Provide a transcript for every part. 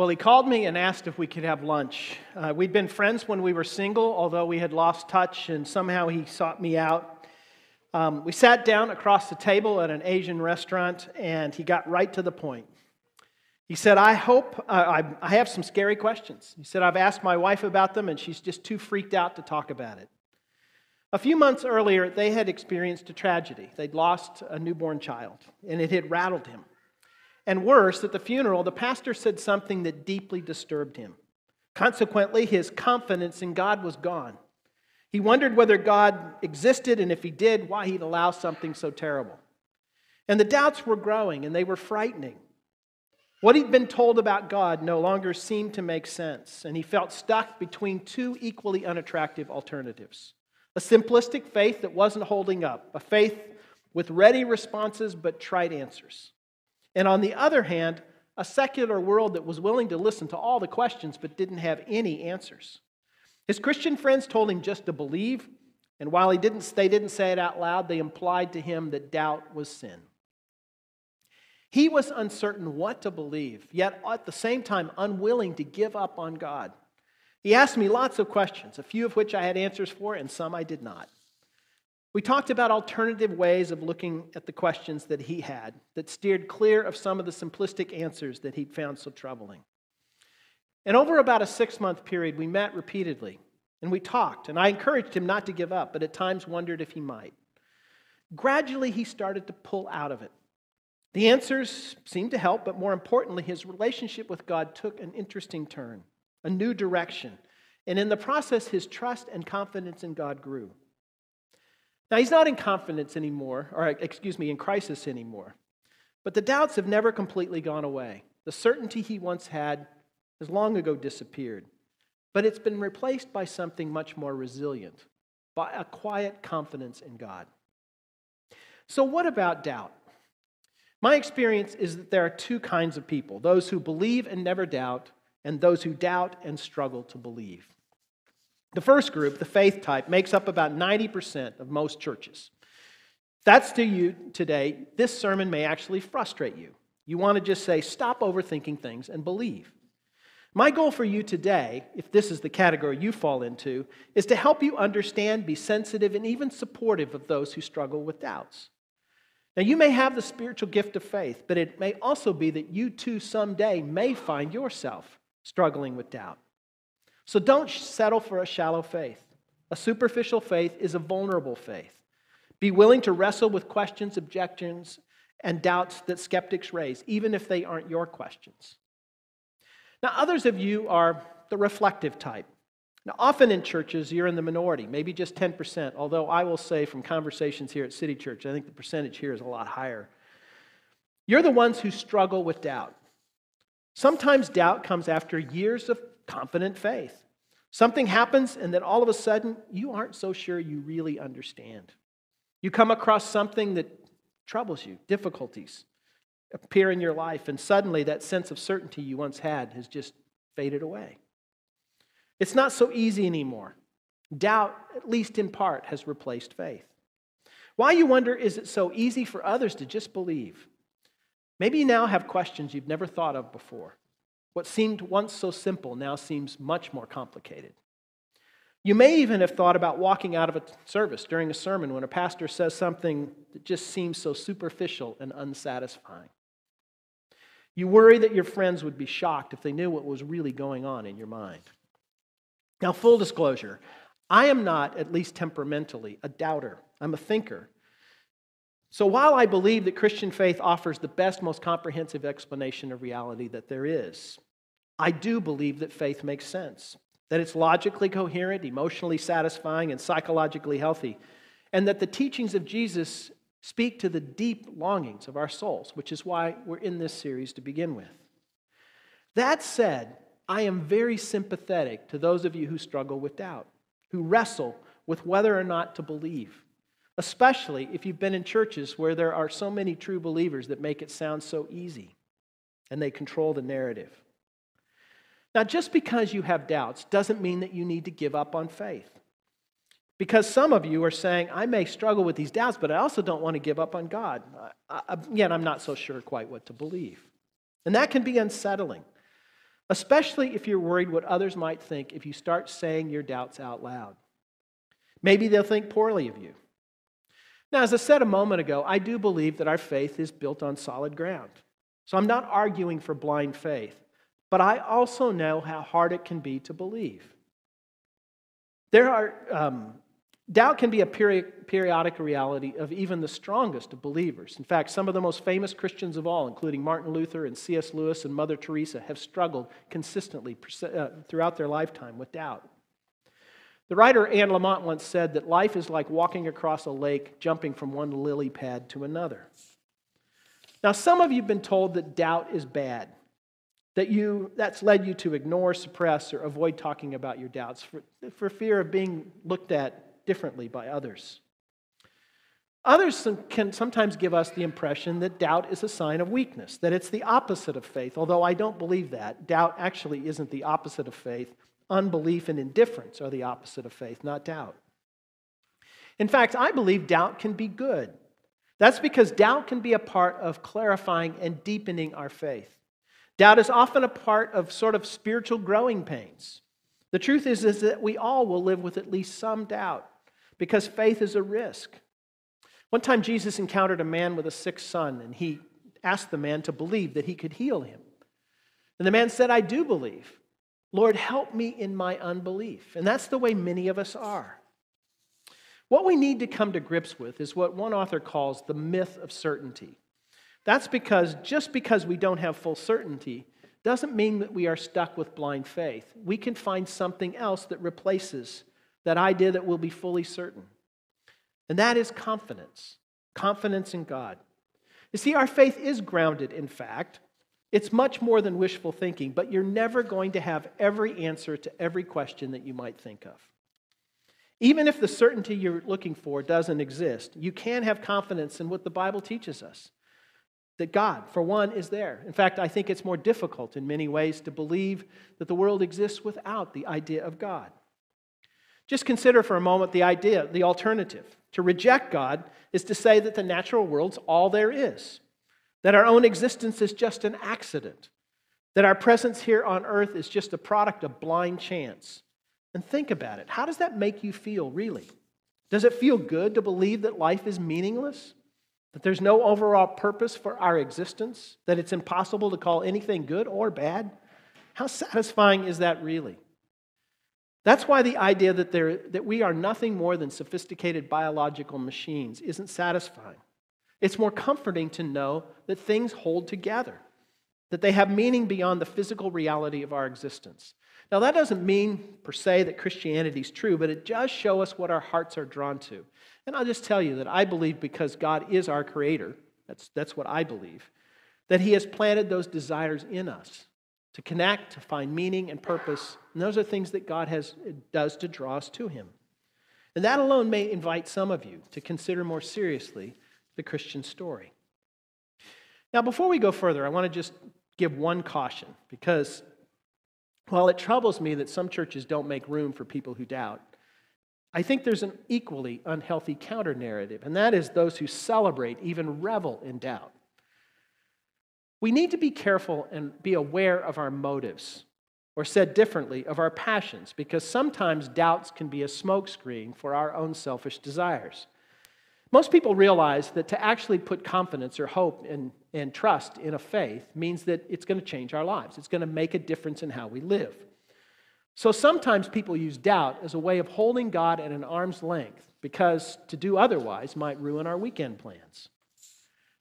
Well, he called me and asked if we could have lunch. Uh, we'd been friends when we were single, although we had lost touch, and somehow he sought me out. Um, we sat down across the table at an Asian restaurant, and he got right to the point. He said, I hope, uh, I, I have some scary questions. He said, I've asked my wife about them, and she's just too freaked out to talk about it. A few months earlier, they had experienced a tragedy. They'd lost a newborn child, and it had rattled him. And worse, at the funeral, the pastor said something that deeply disturbed him. Consequently, his confidence in God was gone. He wondered whether God existed, and if he did, why he'd allow something so terrible. And the doubts were growing, and they were frightening. What he'd been told about God no longer seemed to make sense, and he felt stuck between two equally unattractive alternatives a simplistic faith that wasn't holding up, a faith with ready responses but trite answers. And on the other hand, a secular world that was willing to listen to all the questions but didn't have any answers. His Christian friends told him just to believe, and while he didn't, they didn't say it out loud, they implied to him that doubt was sin. He was uncertain what to believe, yet at the same time unwilling to give up on God. He asked me lots of questions, a few of which I had answers for, and some I did not. We talked about alternative ways of looking at the questions that he had that steered clear of some of the simplistic answers that he'd found so troubling. And over about a six month period, we met repeatedly and we talked, and I encouraged him not to give up, but at times wondered if he might. Gradually, he started to pull out of it. The answers seemed to help, but more importantly, his relationship with God took an interesting turn a new direction. And in the process, his trust and confidence in God grew. Now, he's not in confidence anymore, or excuse me, in crisis anymore. But the doubts have never completely gone away. The certainty he once had has long ago disappeared. But it's been replaced by something much more resilient, by a quiet confidence in God. So, what about doubt? My experience is that there are two kinds of people those who believe and never doubt, and those who doubt and struggle to believe. The first group, the faith type, makes up about 90% of most churches. If that's to you today, this sermon may actually frustrate you. You want to just say, stop overthinking things and believe. My goal for you today, if this is the category you fall into, is to help you understand, be sensitive, and even supportive of those who struggle with doubts. Now, you may have the spiritual gift of faith, but it may also be that you too someday may find yourself struggling with doubt. So don't settle for a shallow faith. A superficial faith is a vulnerable faith. Be willing to wrestle with questions, objections, and doubts that skeptics raise, even if they aren't your questions. Now, others of you are the reflective type. Now, often in churches, you're in the minority, maybe just 10%, although I will say from conversations here at City Church, I think the percentage here is a lot higher. You're the ones who struggle with doubt. Sometimes doubt comes after years of confident faith. Something happens, and then all of a sudden, you aren't so sure you really understand. You come across something that troubles you, difficulties appear in your life, and suddenly that sense of certainty you once had has just faded away. It's not so easy anymore. Doubt, at least in part, has replaced faith. Why, you wonder, is it so easy for others to just believe? Maybe you now have questions you've never thought of before. What seemed once so simple now seems much more complicated. You may even have thought about walking out of a service during a sermon when a pastor says something that just seems so superficial and unsatisfying. You worry that your friends would be shocked if they knew what was really going on in your mind. Now, full disclosure, I am not, at least temperamentally, a doubter. I'm a thinker. So while I believe that Christian faith offers the best, most comprehensive explanation of reality that there is, I do believe that faith makes sense, that it's logically coherent, emotionally satisfying, and psychologically healthy, and that the teachings of Jesus speak to the deep longings of our souls, which is why we're in this series to begin with. That said, I am very sympathetic to those of you who struggle with doubt, who wrestle with whether or not to believe especially if you've been in churches where there are so many true believers that make it sound so easy and they control the narrative. Now, just because you have doubts doesn't mean that you need to give up on faith. Because some of you are saying, I may struggle with these doubts, but I also don't want to give up on God. I, I, yet I'm not so sure quite what to believe. And that can be unsettling. especially if you're worried what others might think if you start saying your doubts out loud. Maybe they'll think poorly of you. Now, as I said a moment ago, I do believe that our faith is built on solid ground. So I'm not arguing for blind faith, but I also know how hard it can be to believe. There are, um, doubt can be a peri- periodic reality of even the strongest of believers. In fact, some of the most famous Christians of all, including Martin Luther and C.S. Lewis and Mother Teresa, have struggled consistently uh, throughout their lifetime with doubt. The writer Anne Lamott once said that life is like walking across a lake, jumping from one lily pad to another. Now, some of you have been told that doubt is bad, that you, that's led you to ignore, suppress, or avoid talking about your doubts for, for fear of being looked at differently by others. Others can sometimes give us the impression that doubt is a sign of weakness, that it's the opposite of faith, although I don't believe that. Doubt actually isn't the opposite of faith. Unbelief and indifference are the opposite of faith, not doubt. In fact, I believe doubt can be good. That's because doubt can be a part of clarifying and deepening our faith. Doubt is often a part of sort of spiritual growing pains. The truth is, is that we all will live with at least some doubt because faith is a risk. One time, Jesus encountered a man with a sick son, and he asked the man to believe that he could heal him. And the man said, I do believe. Lord, help me in my unbelief. And that's the way many of us are. What we need to come to grips with is what one author calls the myth of certainty. That's because just because we don't have full certainty doesn't mean that we are stuck with blind faith. We can find something else that replaces that idea that we'll be fully certain. And that is confidence confidence in God. You see, our faith is grounded in fact, it's much more than wishful thinking, but you're never going to have every answer to every question that you might think of. Even if the certainty you're looking for doesn't exist, you can have confidence in what the Bible teaches us that God, for one, is there. In fact, I think it's more difficult in many ways to believe that the world exists without the idea of God. Just consider for a moment the idea, the alternative. To reject God is to say that the natural world's all there is that our own existence is just an accident, that our presence here on earth is just a product of blind chance. And think about it. How does that make you feel, really? Does it feel good to believe that life is meaningless? That there's no overall purpose for our existence? That it's impossible to call anything good or bad? How satisfying is that really? That's why the idea that, there, that we are nothing more than sophisticated biological machines isn't satisfying. It's more comforting to know that things hold together, that they have meaning beyond the physical reality of our existence. Now, that doesn't mean per se that Christianity is true, but it does show us what our hearts are drawn to. And I'll just tell you that I believe because God is our creator, that's, that's what I believe, that He has planted those desires in us to connect, to find meaning and purpose. And those are things that God has, does to draw us to Him. And that alone may invite some of you to consider more seriously the Christian story. Now, before we go further, I want to just give one caution because while it troubles me that some churches don't make room for people who doubt, I think there's an equally unhealthy counter narrative, and that is those who celebrate, even revel in doubt. We need to be careful and be aware of our motives, or said differently, of our passions, because sometimes doubts can be a smokescreen for our own selfish desires. Most people realize that to actually put confidence or hope and, and trust in a faith means that it's going to change our lives. It's going to make a difference in how we live. So sometimes people use doubt as a way of holding God at an arm's length because to do otherwise might ruin our weekend plans.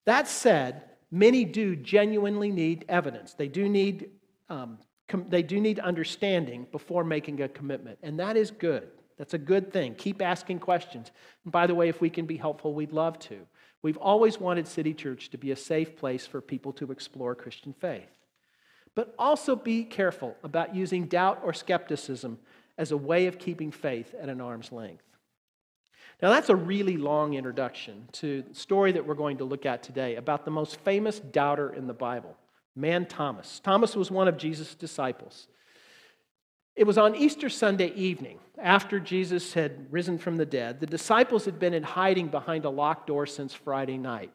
That said, many do genuinely need evidence. They do need, um, com- they do need understanding before making a commitment, and that is good. That's a good thing. Keep asking questions. And by the way, if we can be helpful, we'd love to. We've always wanted City Church to be a safe place for people to explore Christian faith. But also be careful about using doubt or skepticism as a way of keeping faith at an arm's length. Now, that's a really long introduction to the story that we're going to look at today about the most famous doubter in the Bible, man Thomas. Thomas was one of Jesus' disciples. It was on Easter Sunday evening, after Jesus had risen from the dead. The disciples had been in hiding behind a locked door since Friday night.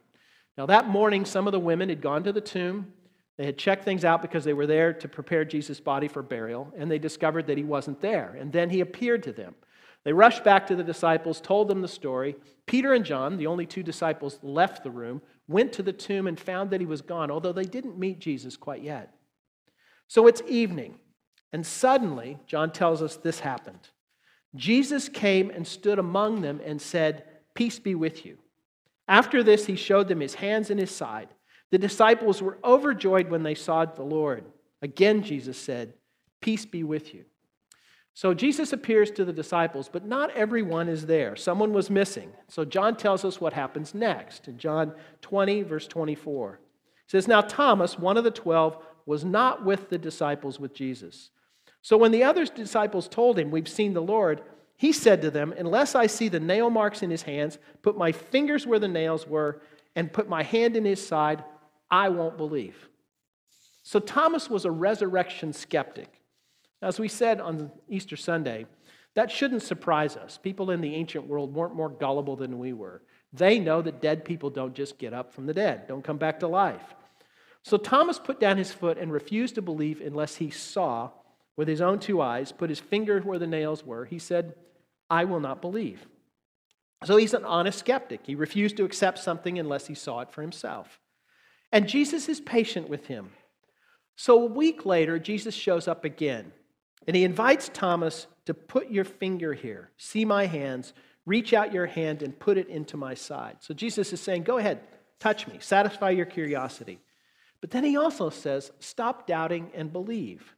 Now, that morning, some of the women had gone to the tomb. They had checked things out because they were there to prepare Jesus' body for burial, and they discovered that he wasn't there. And then he appeared to them. They rushed back to the disciples, told them the story. Peter and John, the only two disciples, left the room, went to the tomb, and found that he was gone, although they didn't meet Jesus quite yet. So it's evening, and suddenly, John tells us this happened. Jesus came and stood among them and said, Peace be with you. After this, he showed them his hands and his side. The disciples were overjoyed when they saw the Lord. Again, Jesus said, Peace be with you. So Jesus appears to the disciples, but not everyone is there. Someone was missing. So John tells us what happens next in John 20, verse 24. He says, Now Thomas, one of the twelve, was not with the disciples with Jesus. So when the other disciples told him, We've seen the Lord, he said to them, Unless I see the nail marks in his hands, put my fingers where the nails were, and put my hand in his side, I won't believe. So Thomas was a resurrection skeptic. As we said on Easter Sunday, that shouldn't surprise us. People in the ancient world weren't more gullible than we were. They know that dead people don't just get up from the dead, don't come back to life. So Thomas put down his foot and refused to believe unless he saw with his own two eyes, put his finger where the nails were. He said, I will not believe. So he's an honest skeptic. He refused to accept something unless he saw it for himself. And Jesus is patient with him. So a week later, Jesus shows up again. And he invites Thomas to put your finger here, see my hands, reach out your hand and put it into my side. So Jesus is saying, Go ahead, touch me, satisfy your curiosity. But then he also says, Stop doubting and believe.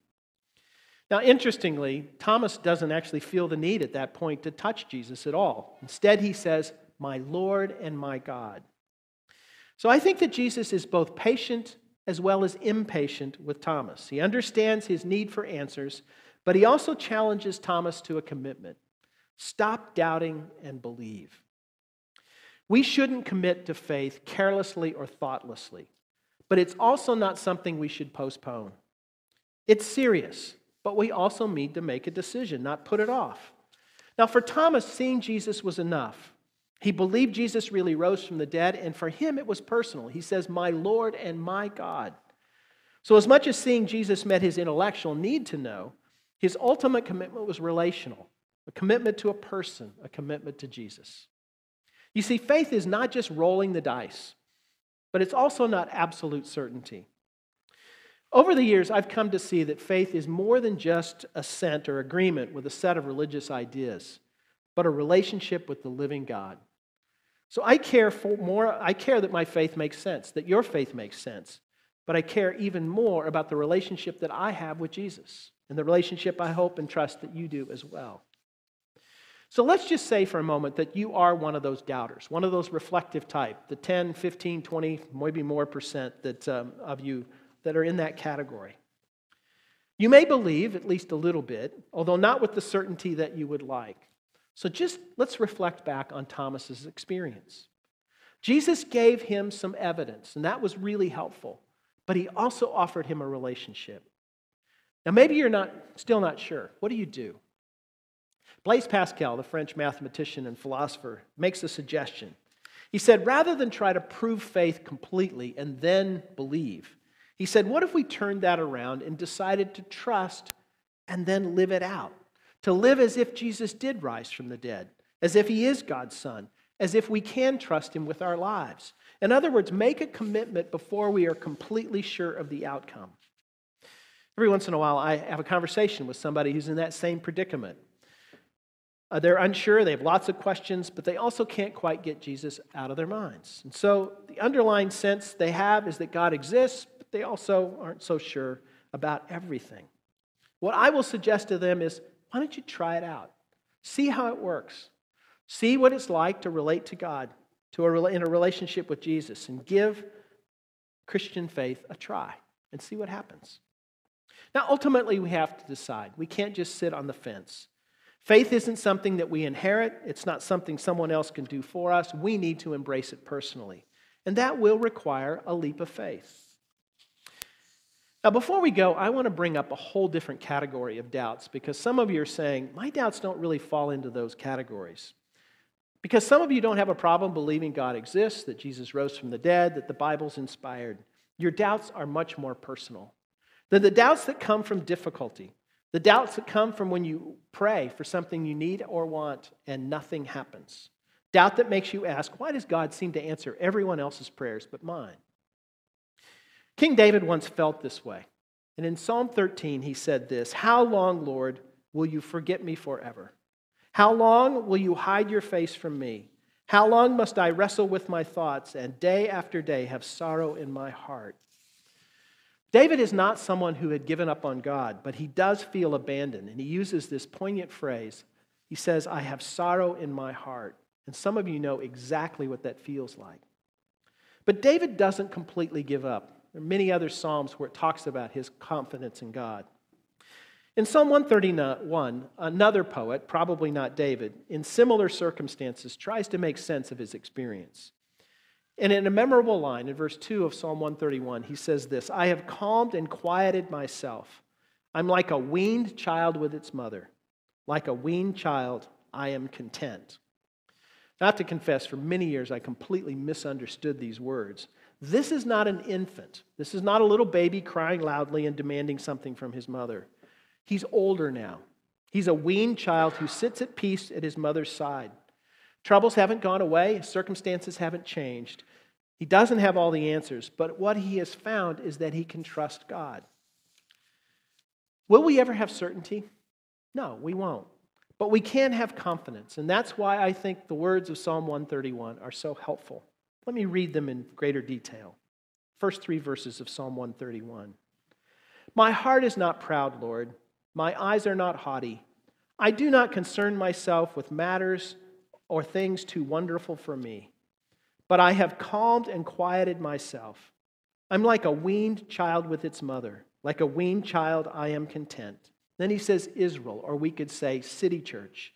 Now, interestingly, Thomas doesn't actually feel the need at that point to touch Jesus at all. Instead, he says, My Lord and my God. So I think that Jesus is both patient as well as impatient with Thomas. He understands his need for answers, but he also challenges Thomas to a commitment stop doubting and believe. We shouldn't commit to faith carelessly or thoughtlessly, but it's also not something we should postpone. It's serious, but we also need to make a decision, not put it off. Now, for Thomas, seeing Jesus was enough. He believed Jesus really rose from the dead, and for him it was personal. He says, My Lord and my God. So, as much as seeing Jesus met his intellectual need to know, his ultimate commitment was relational a commitment to a person, a commitment to Jesus. You see, faith is not just rolling the dice, but it's also not absolute certainty. Over the years, I've come to see that faith is more than just assent or agreement with a set of religious ideas, but a relationship with the living God. So I care for more, I care that my faith makes sense, that your faith makes sense, but I care even more about the relationship that I have with Jesus and the relationship I hope and trust that you do as well. So let's just say for a moment that you are one of those doubters, one of those reflective type, the 10, 15, 20, maybe more percent that, um, of you that are in that category. You may believe, at least a little bit, although not with the certainty that you would like. So just let's reflect back on Thomas's experience. Jesus gave him some evidence, and that was really helpful, but he also offered him a relationship. Now, maybe you're not, still not sure. What do you do? Blaise Pascal, the French mathematician and philosopher, makes a suggestion. He said, rather than try to prove faith completely and then believe, he said, what if we turned that around and decided to trust and then live it out? To live as if Jesus did rise from the dead, as if he is God's son, as if we can trust him with our lives. In other words, make a commitment before we are completely sure of the outcome. Every once in a while, I have a conversation with somebody who's in that same predicament. Uh, they're unsure, they have lots of questions, but they also can't quite get Jesus out of their minds. And so the underlying sense they have is that God exists, but they also aren't so sure about everything. What I will suggest to them is why don't you try it out? See how it works. See what it's like to relate to God to a, in a relationship with Jesus and give Christian faith a try and see what happens. Now, ultimately, we have to decide. We can't just sit on the fence. Faith isn't something that we inherit, it's not something someone else can do for us. We need to embrace it personally. And that will require a leap of faith. Now, before we go, I want to bring up a whole different category of doubts because some of you are saying, my doubts don't really fall into those categories. Because some of you don't have a problem believing God exists, that Jesus rose from the dead, that the Bible's inspired. Your doubts are much more personal. They're the doubts that come from difficulty, the doubts that come from when you pray for something you need or want and nothing happens. Doubt that makes you ask, why does God seem to answer everyone else's prayers but mine? King David once felt this way. And in Psalm 13, he said this How long, Lord, will you forget me forever? How long will you hide your face from me? How long must I wrestle with my thoughts and day after day have sorrow in my heart? David is not someone who had given up on God, but he does feel abandoned. And he uses this poignant phrase. He says, I have sorrow in my heart. And some of you know exactly what that feels like. But David doesn't completely give up. There are many other Psalms where it talks about his confidence in God. In Psalm 131, another poet, probably not David, in similar circumstances, tries to make sense of his experience. And in a memorable line, in verse 2 of Psalm 131, he says this I have calmed and quieted myself. I'm like a weaned child with its mother. Like a weaned child, I am content. Not to confess, for many years I completely misunderstood these words. This is not an infant. This is not a little baby crying loudly and demanding something from his mother. He's older now. He's a weaned child who sits at peace at his mother's side. Troubles haven't gone away, circumstances haven't changed. He doesn't have all the answers, but what he has found is that he can trust God. Will we ever have certainty? No, we won't. But we can have confidence, and that's why I think the words of Psalm 131 are so helpful. Let me read them in greater detail. First three verses of Psalm 131. My heart is not proud, Lord. My eyes are not haughty. I do not concern myself with matters or things too wonderful for me. But I have calmed and quieted myself. I'm like a weaned child with its mother. Like a weaned child, I am content. Then he says, Israel, or we could say, City Church.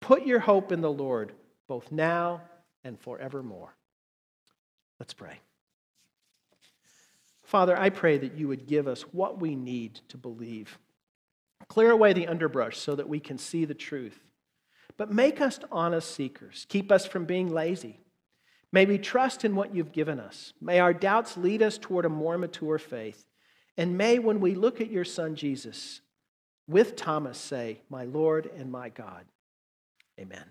Put your hope in the Lord, both now and forevermore. Let's pray. Father, I pray that you would give us what we need to believe. Clear away the underbrush so that we can see the truth. But make us honest seekers. Keep us from being lazy. May we trust in what you've given us. May our doubts lead us toward a more mature faith. And may, when we look at your son Jesus, with Thomas say, My Lord and my God. Amen.